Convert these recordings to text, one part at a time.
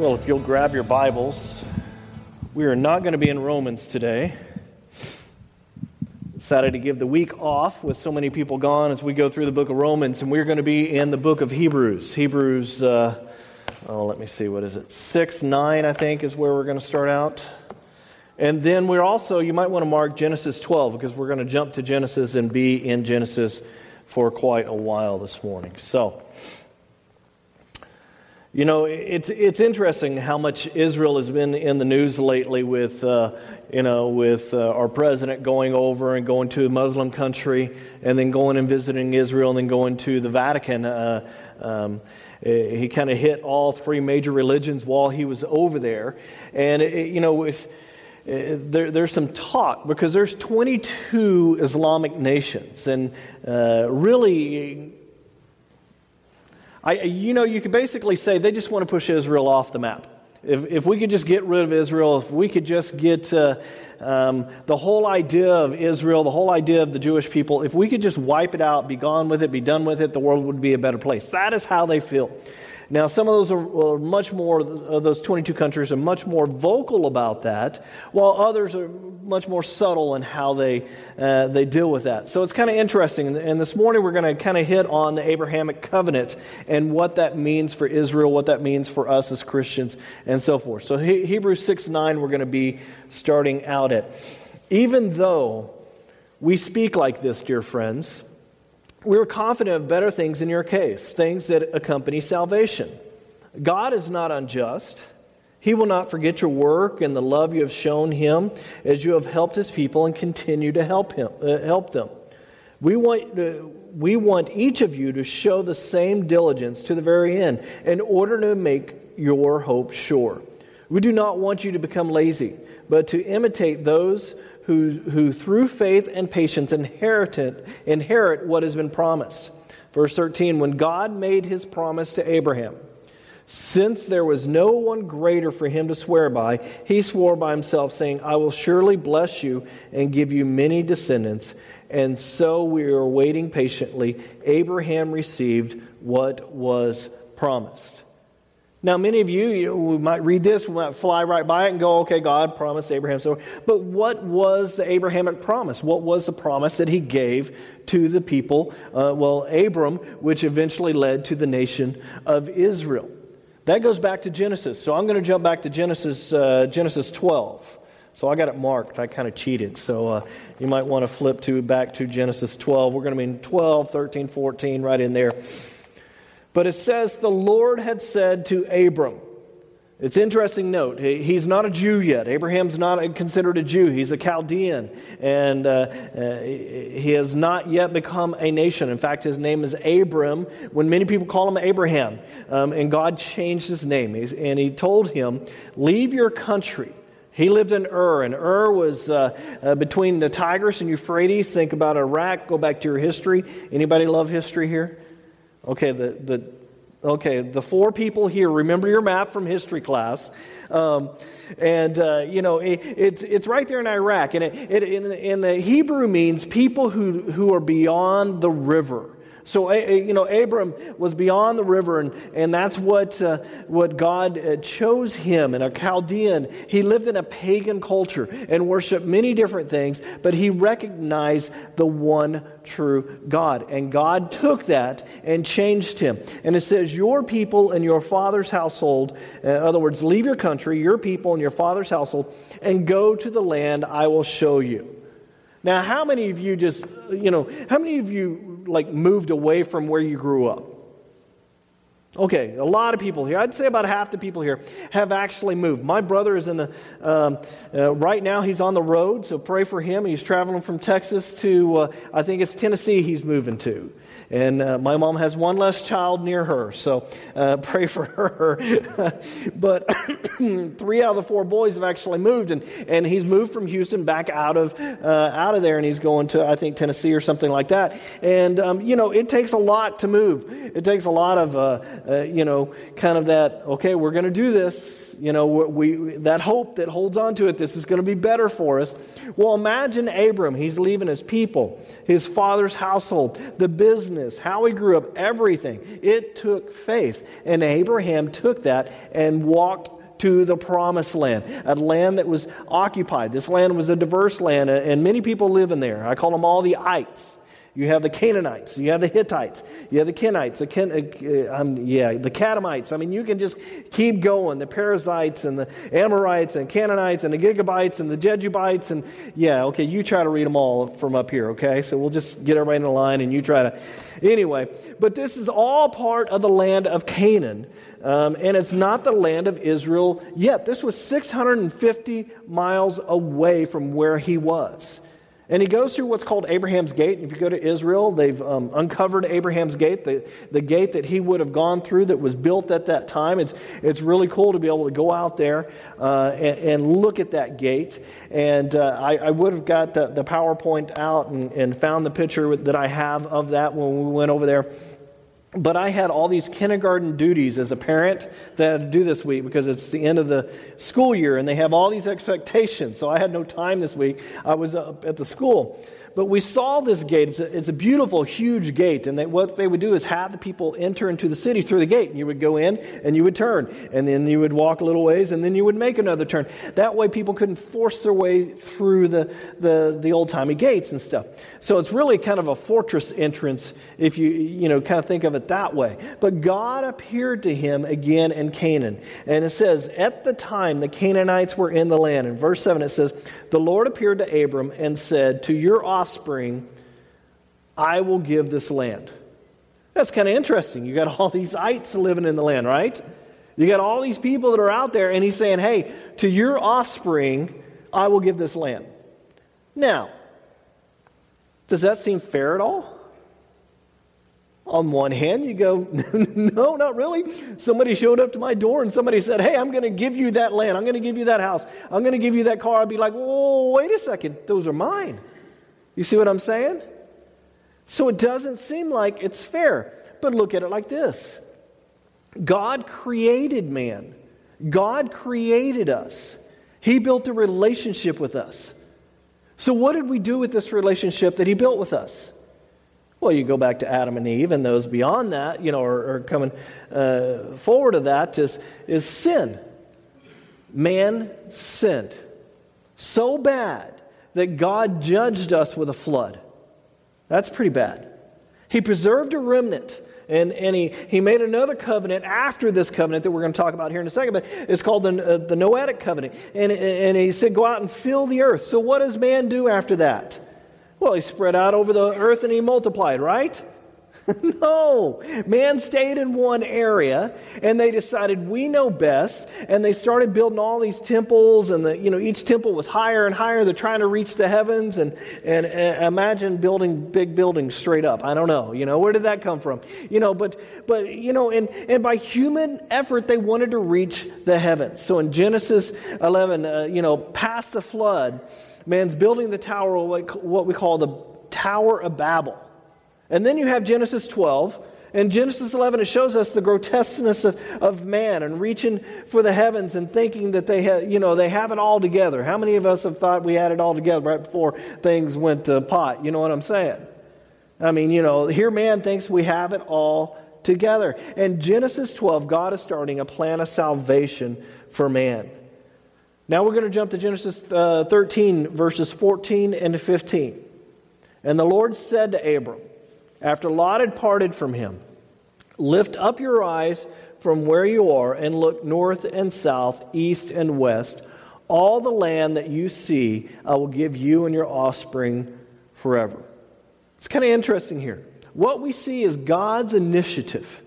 Well, if you'll grab your Bibles, we are not going to be in Romans today. Decided to give the week off with so many people gone as we go through the book of Romans, and we're going to be in the book of Hebrews. Hebrews, uh, oh, let me see, what is it? 6, 9, I think, is where we're going to start out. And then we're also, you might want to mark Genesis 12 because we're going to jump to Genesis and be in Genesis for quite a while this morning. So, you know, it's, it's interesting how much Israel has been in the news lately with, uh, you know, with uh, our president going over and going to a Muslim country and then going and visiting Israel and then going to the Vatican. Uh, um, he kind of hit all three major religions while he was over there. And, it, you know, with, uh, there, there's some talk because there's 22 Islamic nations. And uh, really, I, you know, you could basically say they just want to push Israel off the map. If, if we could just get rid of Israel, if we could just get uh, um, the whole idea of Israel, the whole idea of the Jewish people, if we could just wipe it out, be gone with it, be done with it, the world would be a better place. That is how they feel. Now, some of those are, much more, of those 22 countries are much more vocal about that, while others are much more subtle in how they, uh, they deal with that. So it's kind of interesting. And this morning we're going to kind of hit on the Abrahamic covenant and what that means for Israel, what that means for us as Christians, and so forth. So he- Hebrews 6 9, we're going to be starting out at. Even though we speak like this, dear friends, we are confident of better things in your case, things that accompany salvation. God is not unjust. He will not forget your work and the love you have shown him as you have helped his people and continue to help him uh, help them. We want uh, we want each of you to show the same diligence to the very end in order to make your hope sure. We do not want you to become lazy, but to imitate those who, who through faith and patience inherit, inherit what has been promised. Verse 13 When God made his promise to Abraham, since there was no one greater for him to swear by, he swore by himself, saying, I will surely bless you and give you many descendants. And so we are waiting patiently. Abraham received what was promised. Now, many of you, you we might read this, we might fly right by it and go, okay, God promised Abraham so. But what was the Abrahamic promise? What was the promise that he gave to the people? Uh, well, Abram, which eventually led to the nation of Israel. That goes back to Genesis. So I'm going to jump back to Genesis, uh, Genesis 12. So I got it marked. I kind of cheated. So uh, you might want to flip to back to Genesis 12. We're going to be in 12, 13, 14, right in there. But it says the Lord had said to Abram, it's interesting note. He's not a Jew yet. Abraham's not considered a Jew. He's a Chaldean. And uh, uh, he has not yet become a nation. In fact, his name is Abram, when many people call him Abraham. Um, and God changed his name. And he told him, Leave your country. He lived in Ur, and Ur was uh, uh, between the Tigris and Euphrates. Think about Iraq. Go back to your history. Anybody love history here? Okay, the, the, okay, the four people here, remember your map from history class. Um, and, uh, you know, it, it's, it's right there in Iraq. And it, it, in, in the Hebrew means people who, who are beyond the river. So, you know, Abram was beyond the river, and, and that's what, uh, what God uh, chose him. And a Chaldean, he lived in a pagan culture and worshiped many different things, but he recognized the one true God. And God took that and changed him. And it says, Your people and your father's household, uh, in other words, leave your country, your people and your father's household, and go to the land I will show you. Now, how many of you just, you know, how many of you like moved away from where you grew up? Okay, a lot of people here. I'd say about half the people here have actually moved. My brother is in the, um, uh, right now he's on the road, so pray for him. He's traveling from Texas to, uh, I think it's Tennessee he's moving to. And uh, my mom has one less child near her, so uh, pray for her. but three out of the four boys have actually moved, and, and he's moved from Houston back out of, uh, out of there, and he's going to, I think, Tennessee or something like that. And, um, you know, it takes a lot to move. It takes a lot of uh, you know, kind of that, okay, we're going to do this. You know, we, that hope that holds on to it, this is going to be better for us. Well, imagine Abram. He's leaving his people, his father's household, the business, how he grew up, everything. It took faith. And Abraham took that and walked to the promised land, a land that was occupied. This land was a diverse land, and many people live in there. I call them all the ites. You have the Canaanites, you have the Hittites, you have the Kenites, the Ken, uh, um, yeah, the Kadamites. I mean, you can just keep going. The Perizzites and the Amorites and Canaanites and the Gigabites and the Jejubites and yeah, okay, you try to read them all from up here. Okay, so we'll just get everybody in a line and you try to. Anyway, but this is all part of the land of Canaan. Um, and it's not the land of Israel yet. This was 650 miles away from where he was. And he goes through what's called Abraham's Gate. If you go to Israel, they've um, uncovered Abraham's Gate, the, the gate that he would have gone through that was built at that time. It's, it's really cool to be able to go out there uh, and, and, look at that gate. And uh, I, I, would have got the, the PowerPoint out and, and found the picture that I have of that when we went over there. But I had all these kindergarten duties as a parent that I had to do this week because it's the end of the school year and they have all these expectations. So I had no time this week. I was up at the school. But we saw this gate. It's a, it's a beautiful, huge gate. And they, what they would do is have the people enter into the city through the gate. And you would go in and you would turn. And then you would walk a little ways and then you would make another turn. That way people couldn't force their way through the, the, the old timey gates and stuff. So it's really kind of a fortress entrance if you, you know, kind of think of it that way. But God appeared to him again in Canaan. And it says, at the time the Canaanites were in the land. In verse 7 it says, The Lord appeared to Abram and said, To your offspring, I will give this land. That's kind of interesting. You got all these ites living in the land, right? You got all these people that are out there, and he's saying, Hey, to your offspring, I will give this land. Now, does that seem fair at all? On one hand, you go, no, not really. Somebody showed up to my door and somebody said, hey, I'm going to give you that land. I'm going to give you that house. I'm going to give you that car. I'd be like, whoa, wait a second. Those are mine. You see what I'm saying? So it doesn't seem like it's fair. But look at it like this God created man, God created us, He built a relationship with us. So, what did we do with this relationship that He built with us? Well, you go back to Adam and Eve, and those beyond that, you know, are, are coming uh, forward of that is, is sin. Man sinned so bad that God judged us with a flood. That's pretty bad. He preserved a remnant. And, and he, he made another covenant after this covenant that we're going to talk about here in a second, but it's called the, uh, the Noahic covenant. And, and he said, Go out and fill the earth. So, what does man do after that? Well, he spread out over the earth and he multiplied, right? no. Man stayed in one area and they decided we know best and they started building all these temples and the, you know each temple was higher and higher they're trying to reach the heavens and, and, and imagine building big buildings straight up. I don't know. You know, where did that come from? You know, but but you know and and by human effort they wanted to reach the heavens. So in Genesis 11, uh, you know, past the flood, man's building the tower what we call the Tower of Babel. And then you have Genesis 12. And Genesis 11, it shows us the grotesqueness of, of man and reaching for the heavens and thinking that they, have, you know, they have it all together. How many of us have thought we had it all together right before things went to pot? You know what I'm saying? I mean, you know, here man thinks we have it all together. And Genesis 12, God is starting a plan of salvation for man. Now we're going to jump to Genesis uh, 13, verses 14 and 15. And the Lord said to Abram, after Lot had parted from him, Lift up your eyes from where you are and look north and south, east and west. All the land that you see, I will give you and your offspring forever. It's kind of interesting here. What we see is God's initiative.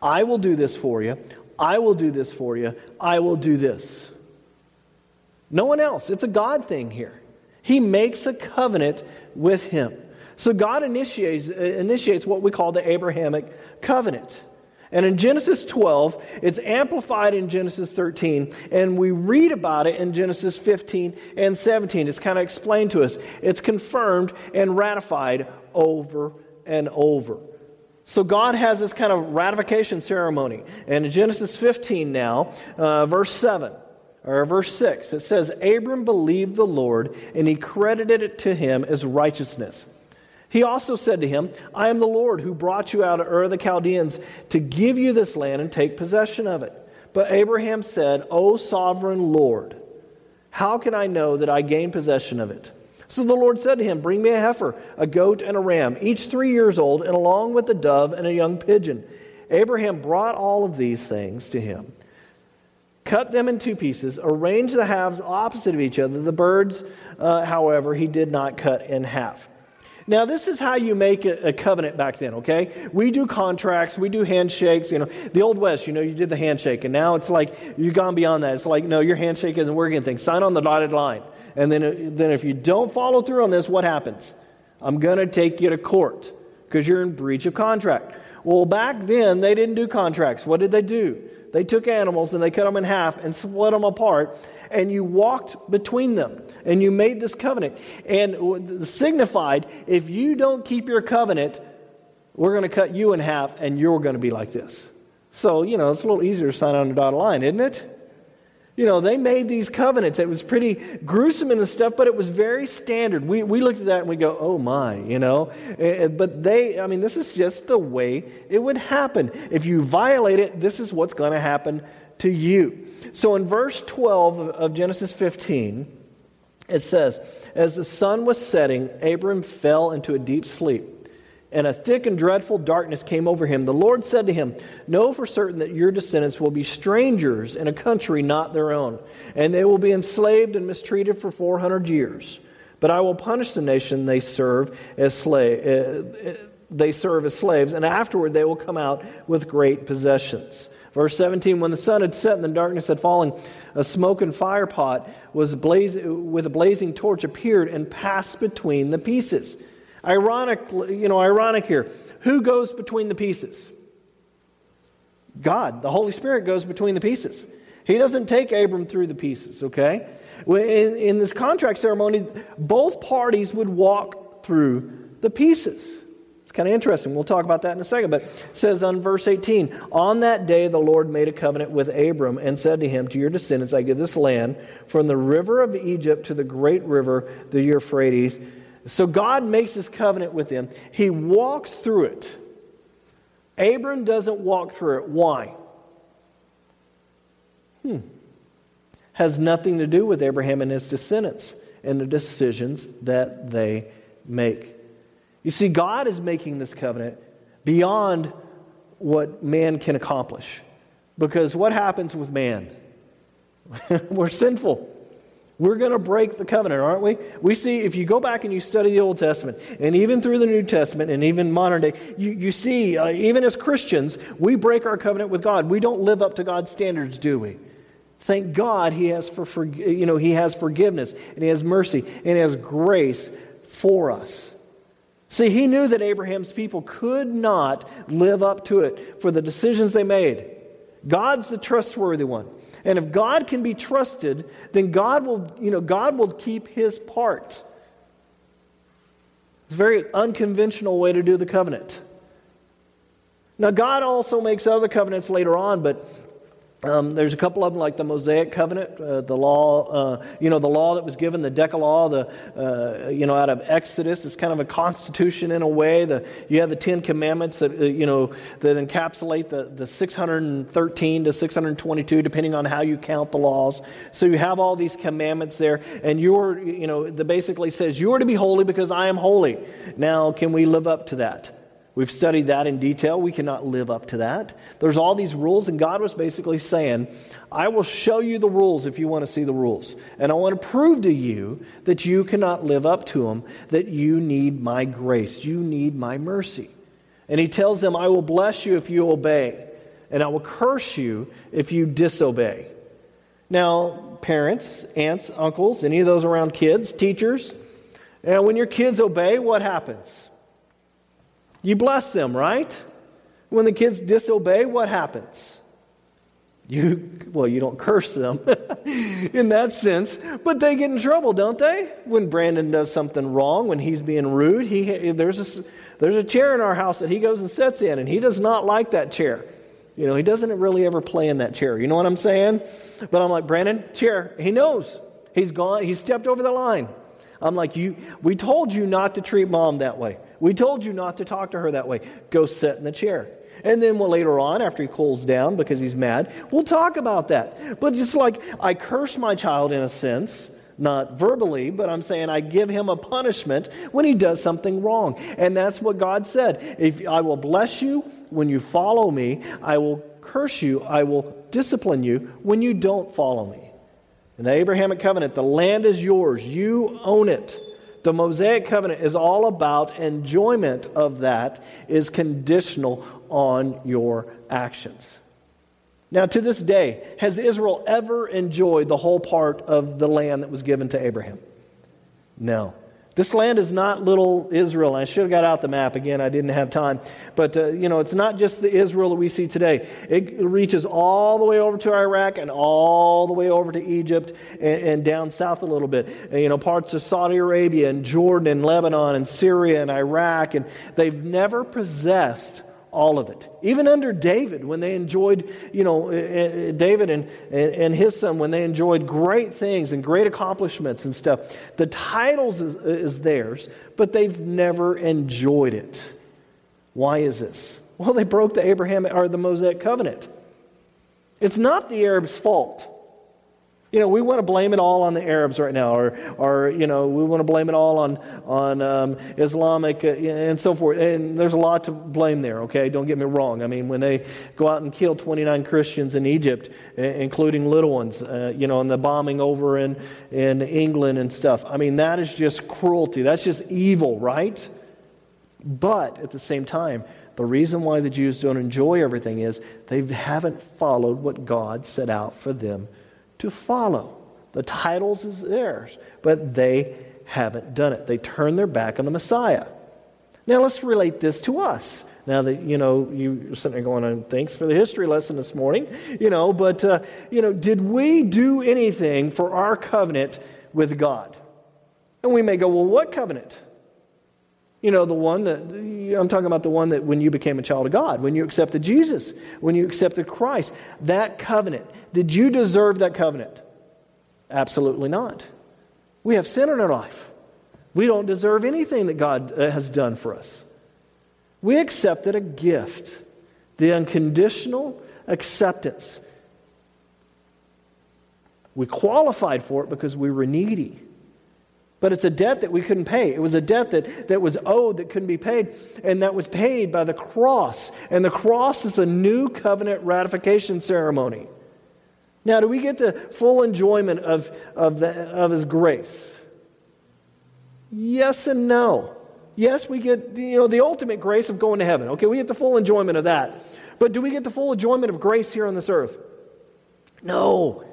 I will do this for you. I will do this for you. I will do this. No one else. It's a God thing here. He makes a covenant with him. So God initiates, initiates what we call the Abrahamic covenant. And in Genesis 12, it's amplified in Genesis 13, and we read about it in Genesis 15 and 17. It's kind of explained to us. It's confirmed and ratified over and over. So God has this kind of ratification ceremony. And in Genesis 15 now, uh, verse 7, or verse 6, it says, Abram believed the Lord, and he credited it to him as righteousness. He also said to him, I am the Lord who brought you out of Ur of the Chaldeans to give you this land and take possession of it. But Abraham said, O sovereign Lord, how can I know that I gain possession of it? So the Lord said to him, Bring me a heifer, a goat, and a ram, each three years old, and along with a dove and a young pigeon. Abraham brought all of these things to him, cut them in two pieces, arranged the halves opposite of each other. The birds, uh, however, he did not cut in half. Now, this is how you make a, a, covenant back then, okay? We do contracts, we do handshakes. You know, the Old West, you know, you did the handshake, and now it's like you've gone beyond that. It's like, no, your handshake isn't working anything. Sign on the dotted line. And then, then if you don't follow through on this, what happens? I'm going to take you to court because you're in breach of contract. Well, back then, they didn't do contracts. What did they do? They took animals and they cut them in half and split them apart, and you walked between them and you made this covenant. And signified, if you don't keep your covenant, we're going to cut you in half and you're going to be like this. So, you know, it's a little easier to sign on the dotted line, isn't it? You know, they made these covenants. It was pretty gruesome and stuff, but it was very standard. We, we looked at that and we go, oh my, you know. Eh, eh, but they, I mean, this is just the way it would happen. If you violate it, this is what's going to happen to you. So in verse 12 of Genesis 15, it says, As the sun was setting, Abram fell into a deep sleep and a thick and dreadful darkness came over him. The Lord said to him, Know for certain that your descendants will be strangers in a country not their own, and they will be enslaved and mistreated for 400 years. But I will punish the nation they serve as slave, uh, they serve as slaves, and afterward they will come out with great possessions. Verse 17 When the sun had set and the darkness had fallen, a smoking fire pot was blaze, with a blazing torch appeared and passed between the pieces. Ironic, you know, ironic here. Who goes between the pieces? God. The Holy Spirit goes between the pieces. He doesn't take Abram through the pieces, okay? In, in this contract ceremony, both parties would walk through the pieces. It's kind of interesting. We'll talk about that in a second. But it says on verse 18 On that day, the Lord made a covenant with Abram and said to him, To your descendants, I give this land from the river of Egypt to the great river, the Euphrates so God makes this covenant with him. He walks through it. Abram doesn't walk through it. Why? Hmm. Has nothing to do with Abraham and his descendants and the decisions that they make. You see, God is making this covenant beyond what man can accomplish. Because what happens with man? We're sinful. We're going to break the covenant, aren't we? We see, if you go back and you study the Old Testament, and even through the New Testament, and even modern day, you, you see, uh, even as Christians, we break our covenant with God. We don't live up to God's standards, do we? Thank God he has, for, for, you know, he has forgiveness, and He has mercy, and He has grace for us. See, He knew that Abraham's people could not live up to it for the decisions they made. God's the trustworthy one. And if God can be trusted, then God will, you know, God will keep his part. It's a very unconventional way to do the covenant. Now, God also makes other covenants later on, but um, there's a couple of them, like the Mosaic Covenant, uh, the law, uh, you know, the law that was given, the Decalogue, the, uh, you know, out of Exodus. It's kind of a constitution in a way. The, you have the Ten Commandments that, uh, you know, that encapsulate the, the 613 to 622, depending on how you count the laws. So you have all these commandments there, and you're, you know, the basically says, you are to be holy because I am holy. Now, can we live up to that? We've studied that in detail. We cannot live up to that. There's all these rules, and God was basically saying, I will show you the rules if you want to see the rules. And I want to prove to you that you cannot live up to them, that you need my grace, you need my mercy. And he tells them, I will bless you if you obey, and I will curse you if you disobey. Now, parents, aunts, uncles, any of those around kids, teachers, and when your kids obey, what happens? You bless them, right? When the kids disobey, what happens? You, well, you don't curse them in that sense, but they get in trouble, don't they? When Brandon does something wrong, when he's being rude, he, there's, a, there's a chair in our house that he goes and sits in, and he does not like that chair. You know, he doesn't really ever play in that chair. You know what I'm saying? But I'm like, Brandon, chair. He knows. He's gone. He's stepped over the line. I'm like, you, we told you not to treat mom that way. We told you not to talk to her that way. Go sit in the chair. And then well, later on, after he cools down because he's mad, we'll talk about that. But just like I curse my child in a sense, not verbally, but I'm saying I give him a punishment when he does something wrong. And that's what God said. If I will bless you when you follow me, I will curse you, I will discipline you when you don't follow me. In the Abrahamic covenant, the land is yours, you own it. The Mosaic covenant is all about enjoyment of that is conditional on your actions. Now, to this day, has Israel ever enjoyed the whole part of the land that was given to Abraham? No. This land is not little Israel. I should have got out the map again. I didn't have time. But, uh, you know, it's not just the Israel that we see today. It reaches all the way over to Iraq and all the way over to Egypt and, and down south a little bit. And, you know, parts of Saudi Arabia and Jordan and Lebanon and Syria and Iraq. And they've never possessed all of it. Even under David, when they enjoyed, you know, eh, eh, David and, and his son, when they enjoyed great things and great accomplishments and stuff, the titles is, is theirs, but they've never enjoyed it. Why is this? Well, they broke the Abraham or the Mosaic covenant. It's not the Arabs' fault. You know, we want to blame it all on the Arabs right now, or, or you know, we want to blame it all on, on um, Islamic uh, and so forth. And there's a lot to blame there, okay? Don't get me wrong. I mean, when they go out and kill 29 Christians in Egypt, including little ones, uh, you know, and the bombing over in, in England and stuff, I mean, that is just cruelty. That's just evil, right? But at the same time, the reason why the Jews don't enjoy everything is they haven't followed what God set out for them to follow. The titles is theirs, but they haven't done it. They turn their back on the Messiah. Now let's relate this to us. Now that you know you're sitting there going, on, "Thanks for the history lesson this morning," you know. But uh, you know, did we do anything for our covenant with God? And we may go, "Well, what covenant?" You know, the one that, I'm talking about the one that when you became a child of God, when you accepted Jesus, when you accepted Christ, that covenant. Did you deserve that covenant? Absolutely not. We have sin in our life. We don't deserve anything that God uh, has done for us. We accepted a gift, the unconditional acceptance. We qualified for it because we were needy. But it's a debt that we couldn't pay. It was a debt that, that was owed that couldn't be paid, and that was paid by the cross. And the cross is a new covenant ratification ceremony. Now, do we get the full enjoyment of, of, the, of His grace? Yes and no. Yes, we get you know, the ultimate grace of going to heaven. Okay, we get the full enjoyment of that. But do we get the full enjoyment of grace here on this earth? No.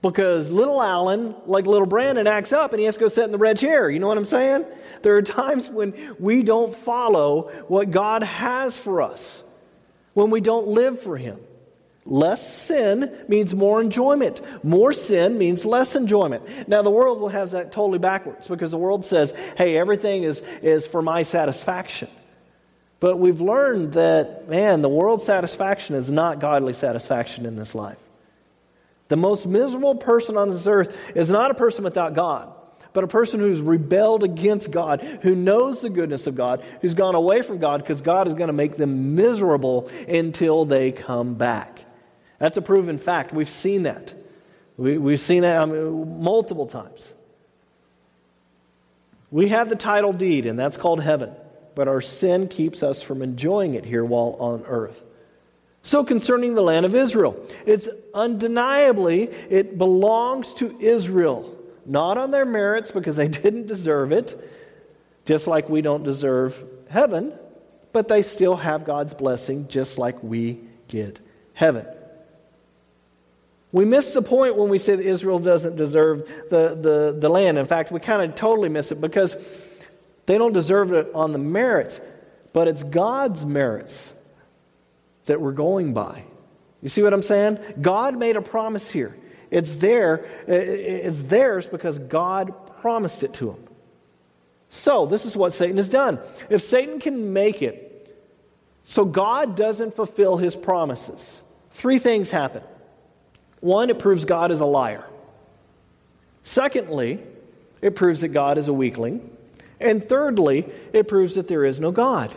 Because little Alan, like little Brandon, acts up and he has to go sit in the red chair. You know what I'm saying? There are times when we don't follow what God has for us, when we don't live for Him. Less sin means more enjoyment. More sin means less enjoyment. Now, the world will have that totally backwards because the world says, hey, everything is, is for my satisfaction. But we've learned that, man, the world's satisfaction is not godly satisfaction in this life. The most miserable person on this earth is not a person without God, but a person who's rebelled against God, who knows the goodness of God, who's gone away from God because God is going to make them miserable until they come back. That's a proven fact. We've seen that. We, have seen that multiple times. We have the title deed, and that's called heaven, but our sin keeps us from enjoying it here while on earth. So concerning the land of Israel, it's undeniably it belongs to Israel, not on their merits because they didn't deserve it, just like we don't deserve heaven, but they still have God's blessing just like we get heaven. We miss the point when we say that Israel doesn't deserve the, the, the land. In fact, we kind of totally miss it because they don't deserve it on the merits, but it's God's merits that we're going by. You see what I'm saying? God made a promise here. It's there, it's theirs because God promised it to them. So, this is what Satan has done. If Satan can make it so God doesn't fulfill his promises, three things happen. One, it proves God is a liar. Secondly, it proves that God is a weakling. And thirdly, it proves that there is no God.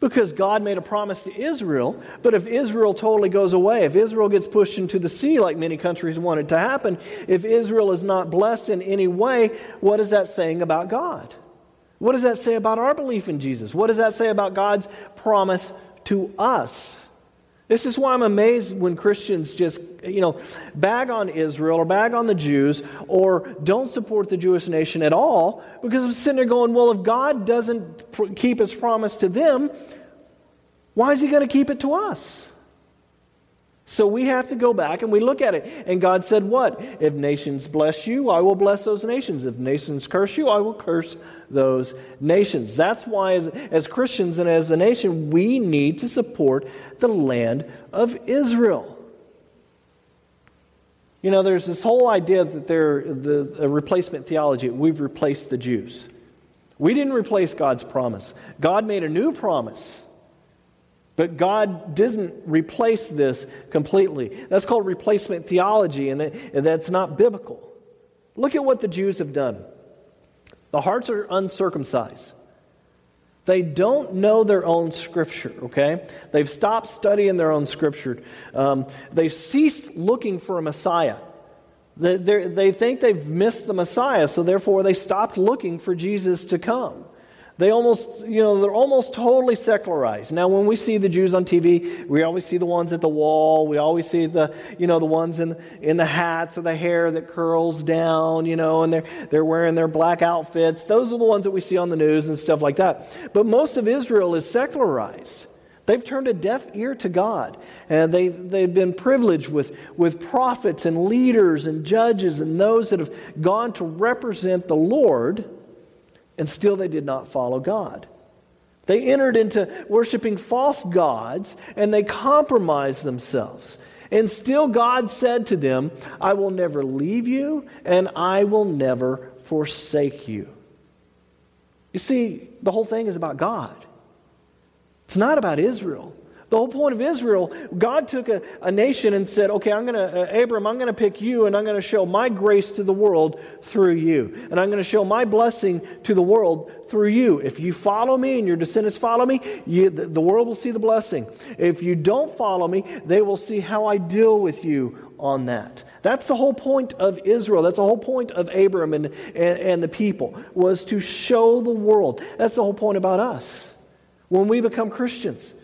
Because God made a promise to Israel, but if Israel totally goes away, if Israel gets pushed into the sea like many countries wanted to happen, if Israel is not blessed in any way, what is that saying about God? What does that say about our belief in Jesus? What does that say about God's promise to us? This is why I'm amazed when Christians just, you know, bag on Israel or bag on the Jews or don't support the Jewish nation at all because I'm sitting there going, well, if God doesn't keep his promise to them, why is he going to keep it to us? So we have to go back and we look at it. And God said, What? If nations bless you, I will bless those nations. If nations curse you, I will curse those nations. That's why, as, as Christians and as a nation, we need to support the land of Israel. You know, there's this whole idea that they're the replacement theology. We've replaced the Jews. We didn't replace God's promise. God made a new promise. But God didn't replace this completely. That's called replacement theology, and that's not biblical. Look at what the Jews have done. The hearts are uncircumcised. They don't know their own scripture, okay? They've stopped studying their own scripture. Um, they've ceased looking for a Messiah. They, they think they've missed the Messiah, so therefore they stopped looking for Jesus to come. They almost, you know, they're almost totally secularized. Now, when we see the Jews on TV, we always see the ones at the wall. We always see the, you know, the ones in, in the hats or the hair that curls down, you know, and they're, they're wearing their black outfits. Those are the ones that we see on the news and stuff like that. But most of Israel is secularized. They've turned a deaf ear to God. And they, they've been privileged with, with prophets and leaders and judges and those that have gone to represent the Lord and still they did not follow God. They entered into worshiping false gods and they compromised themselves. And still, God said to them, I will never leave you and I will never forsake you. You see, the whole thing is about God, it's not about Israel. The whole point of Israel, God took a, a nation and said, Okay, I'm going to, uh, Abram, I'm going to pick you and I'm going to show my grace to the world through you. And I'm going to show my blessing to the world through you. If you follow me and your descendants follow me, you, the, the world will see the blessing. If you don't follow me, they will see how I deal with you on that. That's the whole point of Israel. That's the whole point of Abram and, and, and the people, was to show the world. That's the whole point about us. When we become Christians,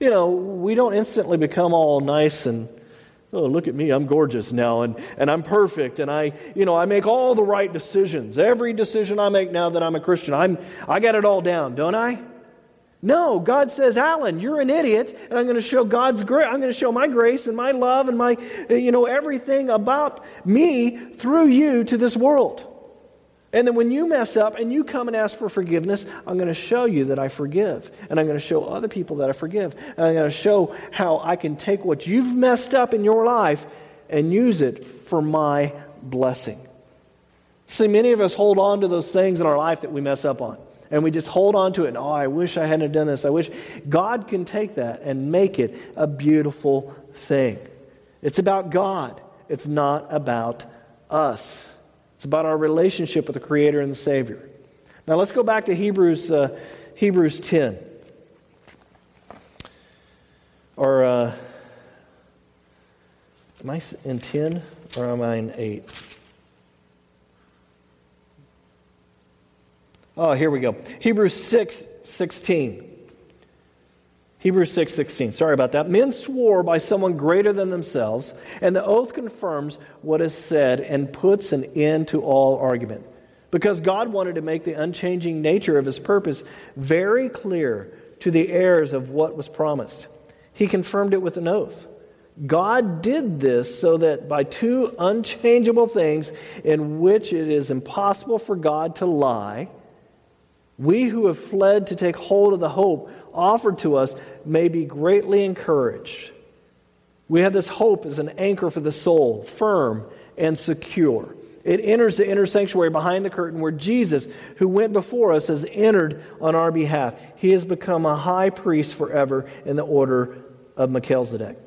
you know, we don't instantly become all nice and, oh, look at me, I'm gorgeous now and, and I'm perfect and I, you know, I make all the right decisions. Every decision I make now that I'm a Christian, I'm, I got it all down, don't I? No, God says, Alan, you're an idiot, and I'm going to show God's grace. I'm going to show my grace and my love and my, you know, everything about me through you to this world. And then when you mess up and you come and ask for forgiveness, I'm going to show you that I forgive. And I'm going to show other people that I forgive. And I'm going to show how I can take what you've messed up in your life and use it for my blessing. See, many of us hold on to those things in our life that we mess up on. And we just hold on to it. And, oh, I wish I hadn't done this. I wish God can take that and make it a beautiful thing. It's about God, it's not about us. It's about our relationship with the Creator and the Savior. Now let's go back to Hebrews, uh, Hebrews 10. Or, uh, am I in 10 or am I in 8? Oh, here we go. Hebrews 6 16. Hebrews 6:16. Sorry about that. Men swore by someone greater than themselves, and the oath confirms what is said and puts an end to all argument. Because God wanted to make the unchanging nature of his purpose very clear to the heirs of what was promised. He confirmed it with an oath. God did this so that by two unchangeable things in which it is impossible for God to lie, we who have fled to take hold of the hope offered to us may be greatly encouraged. We have this hope as an anchor for the soul, firm and secure. It enters the inner sanctuary behind the curtain where Jesus, who went before us, has entered on our behalf. He has become a high priest forever in the order of Melchizedek.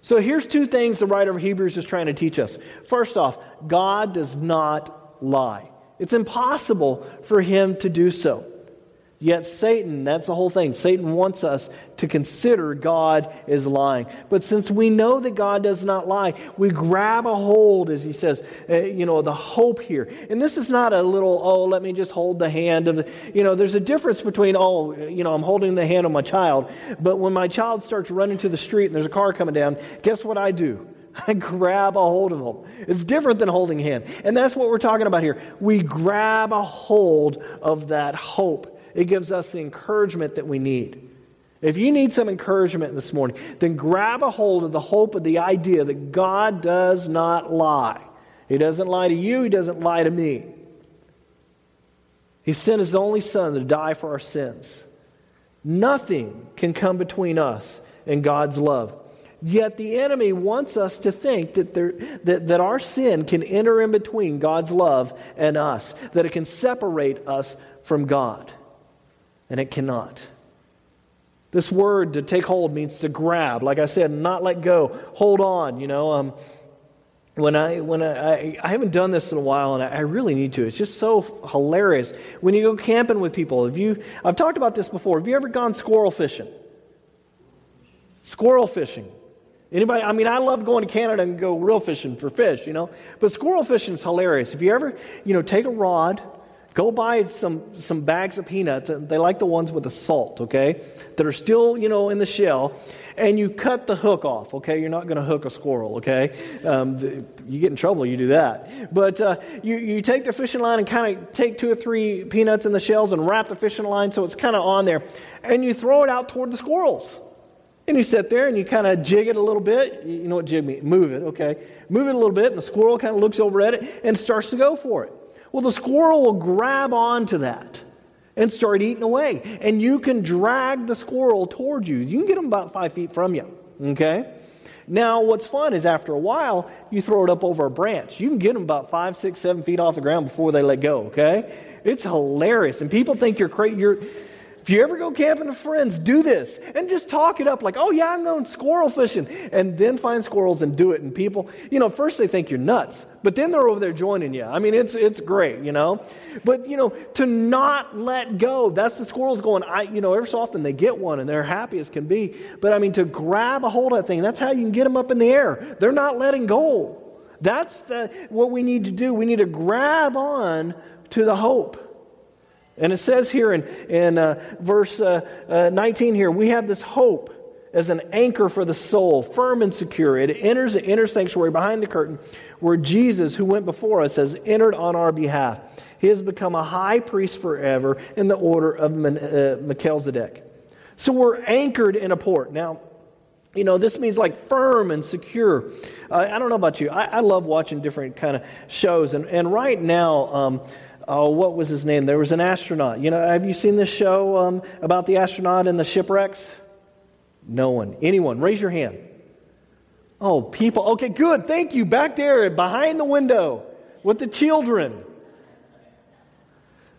So here's two things the writer of Hebrews is trying to teach us. First off, God does not lie. It's impossible for him to do so. Yet Satan, that's the whole thing. Satan wants us to consider God is lying. But since we know that God does not lie, we grab a hold, as he says, uh, you know, the hope here. And this is not a little, oh, let me just hold the hand of, the, you know, there's a difference between, oh, you know, I'm holding the hand of my child. But when my child starts running to the street and there's a car coming down, guess what I do? I grab a hold of them. It's different than holding hand. And that's what we're talking about here. We grab a hold of that hope it gives us the encouragement that we need. If you need some encouragement this morning, then grab a hold of the hope of the idea that God does not lie. He doesn't lie to you, He doesn't lie to me. He sent His only Son to die for our sins. Nothing can come between us and God's love. Yet the enemy wants us to think that, there, that, that our sin can enter in between God's love and us, that it can separate us from God and it cannot. This word to take hold means to grab, like I said, not let go, hold on. You know, um, when I when I, I, I haven't done this in a while, and I, I, really need to. It's just so hilarious when you go camping with people. Have you? I've talked about this before. Have you ever gone squirrel fishing? Squirrel fishing. Anybody? I mean, I love going to Canada and go real fishing for fish, you know. But squirrel fishing is hilarious. If you ever, you know, take a rod Go buy some, some bags of peanuts. They like the ones with the salt, okay? That are still, you know, in the shell. And you cut the hook off, okay? You're not going to hook a squirrel, okay? Um, you get in trouble, you do that. But uh, you, you take the fishing line and kind of take two or three peanuts in the shells and wrap the fishing line so it's kind of on there. And you throw it out toward the squirrels. And you sit there and you kind of jig it a little bit. You know what jig means? Move it, okay? Move it a little bit, and the squirrel kind of looks over at it and starts to go for it. Well, the squirrel will grab onto that and start eating away. And you can drag the squirrel toward you. You can get them about five feet from you. Okay? Now, what's fun is after a while, you throw it up over a branch. You can get them about five, six, seven feet off the ground before they let go. Okay? It's hilarious. And people think you're crazy. You're, if you ever go camping with friends, do this and just talk it up like, oh, yeah, I'm going squirrel fishing. And then find squirrels and do it. And people, you know, first they think you're nuts, but then they're over there joining you. I mean, it's, it's great, you know. But, you know, to not let go, that's the squirrels going, I, you know, every so often they get one and they're happy as can be. But I mean, to grab a hold of that thing, that's how you can get them up in the air. They're not letting go. That's the, what we need to do. We need to grab on to the hope. And it says here in, in uh, verse uh, uh, 19 here, we have this hope as an anchor for the soul, firm and secure. It enters the inner sanctuary behind the curtain where Jesus, who went before us, has entered on our behalf. He has become a high priest forever in the order of uh, Melchizedek. So we're anchored in a port. Now, you know, this means like firm and secure. Uh, I don't know about you. I, I love watching different kind of shows. And, and right now, um, oh, what was his name? There was an astronaut. You know, have you seen this show um, about the astronaut and the shipwrecks? No one. Anyone? Raise your hand. Oh, people. Okay, good. Thank you. Back there behind the window with the children.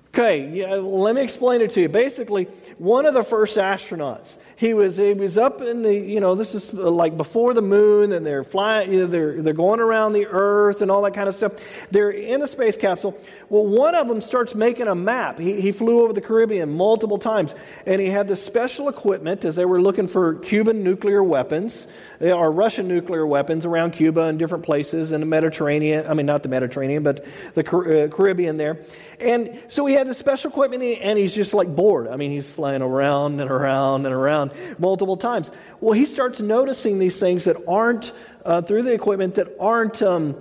Okay, yeah, let me explain it to you. Basically, one of the first astronauts, he was he was up in the you know this is like before the moon, and they're flying, you know, they're they're going around the Earth and all that kind of stuff. They're in a space capsule. Well, one of them starts making a map. He he flew over the Caribbean multiple times, and he had this special equipment as they were looking for Cuban nuclear weapons or Russian nuclear weapons around Cuba and different places in the Mediterranean. I mean, not the Mediterranean, but the uh, Caribbean there. And so he had this special equipment, and he's just like bored. I mean, he's flying around and around and around multiple times. Well, he starts noticing these things that aren't, uh, through the equipment, that aren't um,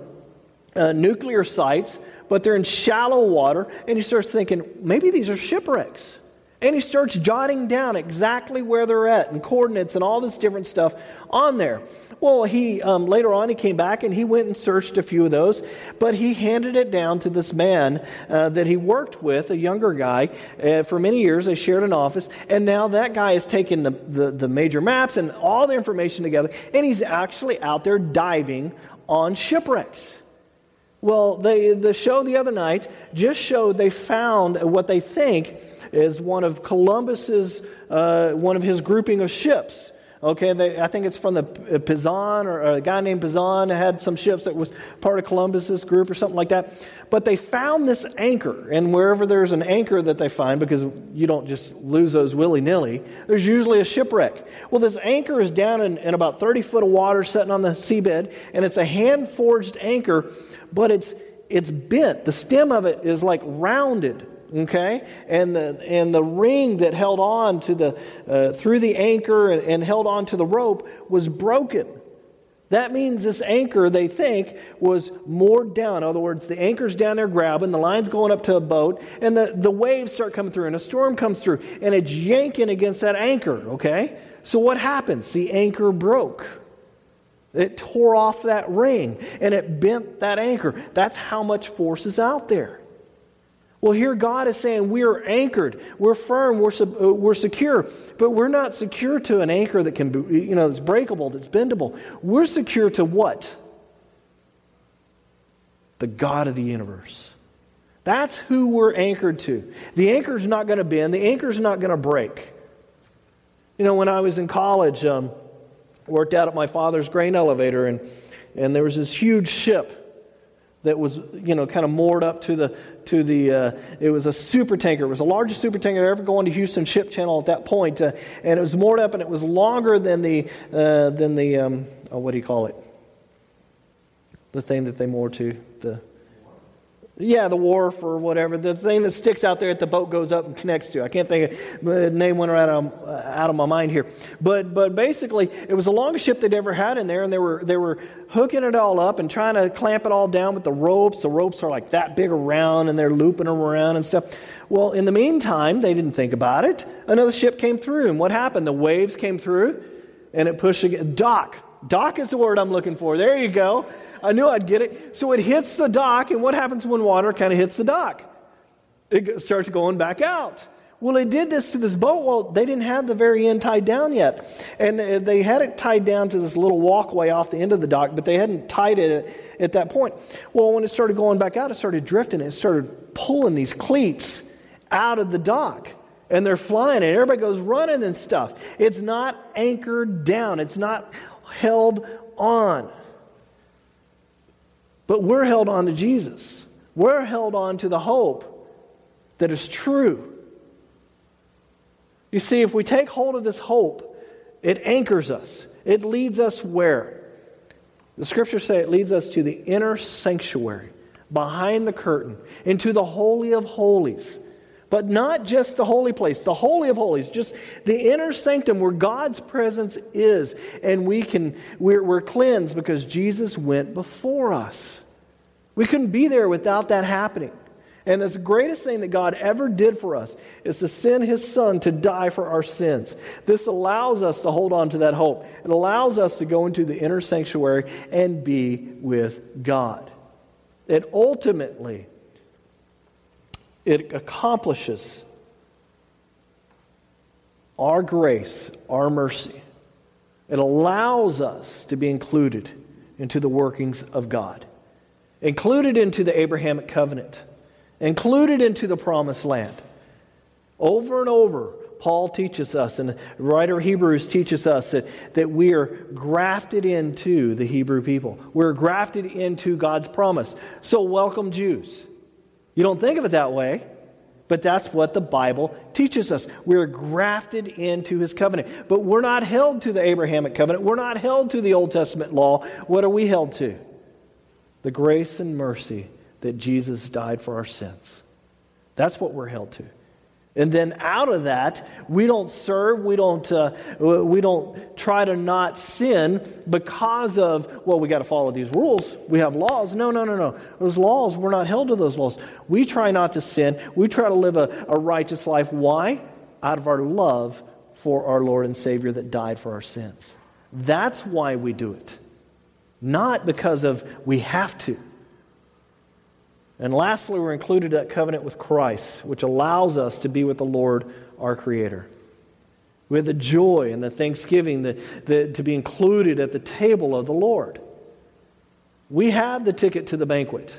uh, nuclear sites, but they're in shallow water. And he starts thinking, maybe these are shipwrecks. And he starts jotting down exactly where they're at and coordinates and all this different stuff on there. Well, he um, later on he came back and he went and searched a few of those, but he handed it down to this man uh, that he worked with, a younger guy, uh, for many years. They shared an office, and now that guy has taken the, the, the major maps and all the information together, and he's actually out there diving on shipwrecks. Well, they, the show the other night just showed they found what they think is one of Columbus's, uh, one of his grouping of ships. Okay, they, I think it's from the Pinzón or a guy named Pinzón had some ships that was part of Columbus's group or something like that. But they found this anchor, and wherever there's an anchor that they find, because you don't just lose those willy nilly, there's usually a shipwreck. Well, this anchor is down in, in about 30 foot of water sitting on the seabed, and it's a hand forged anchor, but it's, it's bent. The stem of it is like rounded okay? And the and the ring that held on to the uh, through the anchor and, and held on to the rope was broken. That means this anchor they think was moored down. In other words the anchor's down there grabbing the line's going up to a boat and the, the waves start coming through and a storm comes through and it's yanking against that anchor okay? So what happens? The anchor broke. It tore off that ring and it bent that anchor. That's how much force is out there well, here God is saying we are anchored, we're firm, we're, uh, we're secure, but we're not secure to an anchor that can be, you know, that's breakable, that's bendable. We're secure to what? The God of the universe. That's who we're anchored to. The anchor's not going to bend, the anchor's not going to break. You know, when I was in college, um, worked out at my father's grain elevator, and, and there was this huge ship that was, you know, kind of moored up to the, to the uh, it was a super tanker. It was the largest super tanker ever going to Houston Ship Channel at that point. Uh, and it was moored up and it was longer than the, uh, than the um, oh, what do you call it? The thing that they moor to. The, yeah, the wharf or whatever. The thing that sticks out there that the boat goes up and connects to. I can't think of the name went out of, uh, out of my mind here. But, but basically, it was the longest ship they'd ever had in there, and they were, they were hooking it all up and trying to clamp it all down with the ropes. The ropes are like that big around, and they're looping around and stuff. Well, in the meantime, they didn't think about it. Another ship came through, and what happened? The waves came through, and it pushed again. Dock. Dock is the word I'm looking for. There you go. I knew I'd get it. So it hits the dock, and what happens when water kind of hits the dock? It starts going back out. Well, it did this to this boat. Well, they didn't have the very end tied down yet. And uh, they had it tied down to this little walkway off the end of the dock, but they hadn't tied it at that point. Well, when it started going back out, it started drifting. It started pulling these cleats out of the dock. And they're flying, and everybody goes running and stuff. It's not anchored down, it's not held on. But we're held on to Jesus. We're held on to the hope that is true. You see, if we take hold of this hope, it anchors us. It leads us where? The scriptures say it leads us to the inner sanctuary, behind the curtain, into the Holy of Holies. But not just the holy place, the Holy of Holies, just the inner sanctum where God's presence is. And we can, we're, we're cleansed because Jesus went before us. We couldn't be there without that happening. And the greatest thing that God ever did for us is to send his son to die for our sins. This allows us to hold on to that hope. It allows us to go into the inner sanctuary and be with God. It ultimately it accomplishes our grace, our mercy. It allows us to be included into the workings of God, included into the Abrahamic covenant, included into the promised land. Over and over, Paul teaches us, and the writer of Hebrews teaches us that, that we are grafted into the Hebrew people. We're grafted into God's promise. So, welcome, Jews. You don't think of it that way, but that's what the Bible teaches us. We're grafted into his covenant. But we're not held to the Abrahamic covenant. We're not held to the Old Testament law. What are we held to? The grace and mercy that Jesus died for our sins. That's what we're held to. And then out of that, we don't serve, we don't, uh, we don't try to not sin because of, well, we got to follow these rules. We have laws. No, no, no, no. Those laws, we're not held to those laws. We try not to sin. We try to live a, a righteous life. Why? out of our love for our Lord and Savior that died for our sins. That's why we do it, not because of we have to. And lastly, we're included that covenant with Christ, which allows us to be with the Lord, our Creator. We have the joy and the thanksgiving the, the, to be included at the table of the Lord. We have the ticket to the banquet.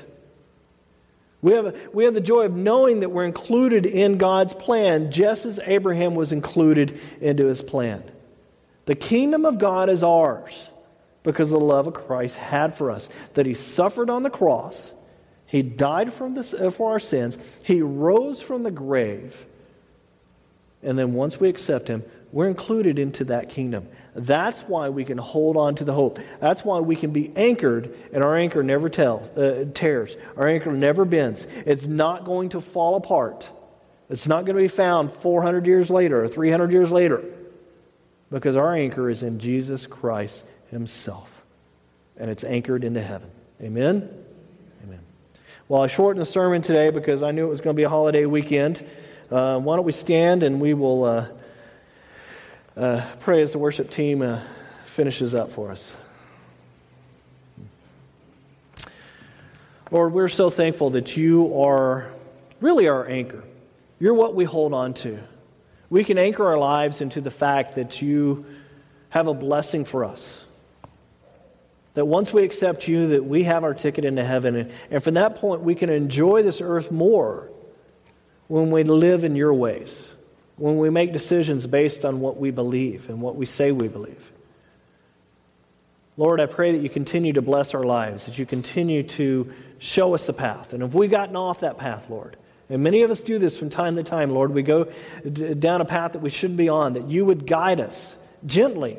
We have, we have the joy of knowing that we're included in God's plan just as Abraham was included into his plan. The kingdom of God is ours because of the love of Christ had for us, that he suffered on the cross, he died the, uh, for our sins, he rose from the grave, and then once we accept him, we're included into that kingdom. That's why we can hold on to the hope. That's why we can be anchored, and our anchor never tells, uh, tears. Our anchor never bends. It's not going to fall apart. It's not going to be found 400 years later or 300 years later because our anchor is in Jesus Christ Himself. And it's anchored into heaven. Amen. Well, I shortened the sermon today because I knew it was going to be a holiday weekend. Uh, why don't we stand and we will. Uh, uh, pray as the worship team uh, finishes up for us. Lord, we're so thankful that you are really our anchor. You're what we hold on to. We can anchor our lives into the fact that you have a blessing for us. That once we accept you, that we have our ticket into heaven. And, from that point, we can enjoy this earth more when we live in your ways when we make decisions based on what we believe and what we say we believe. Lord, I pray that you continue to bless our lives, that you continue to show us the path. And if we've gotten off that path, Lord, and many of us do this from time to time, Lord, we go down a path that we shouldn't be on, that you would guide us gently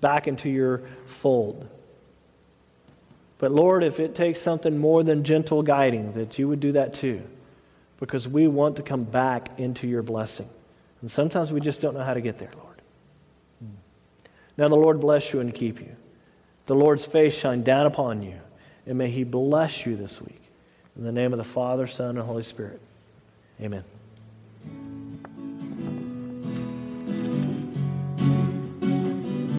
back into your fold. But Lord, if it takes something more than gentle guiding, that you would do that too because we want to come back into your blessing. And sometimes we just don't know how to get there, Lord. Now the Lord bless you and keep you. The Lord's face shine down upon you, and may he bless you this week. In the name of the Father, Son, and Holy Spirit. Amen.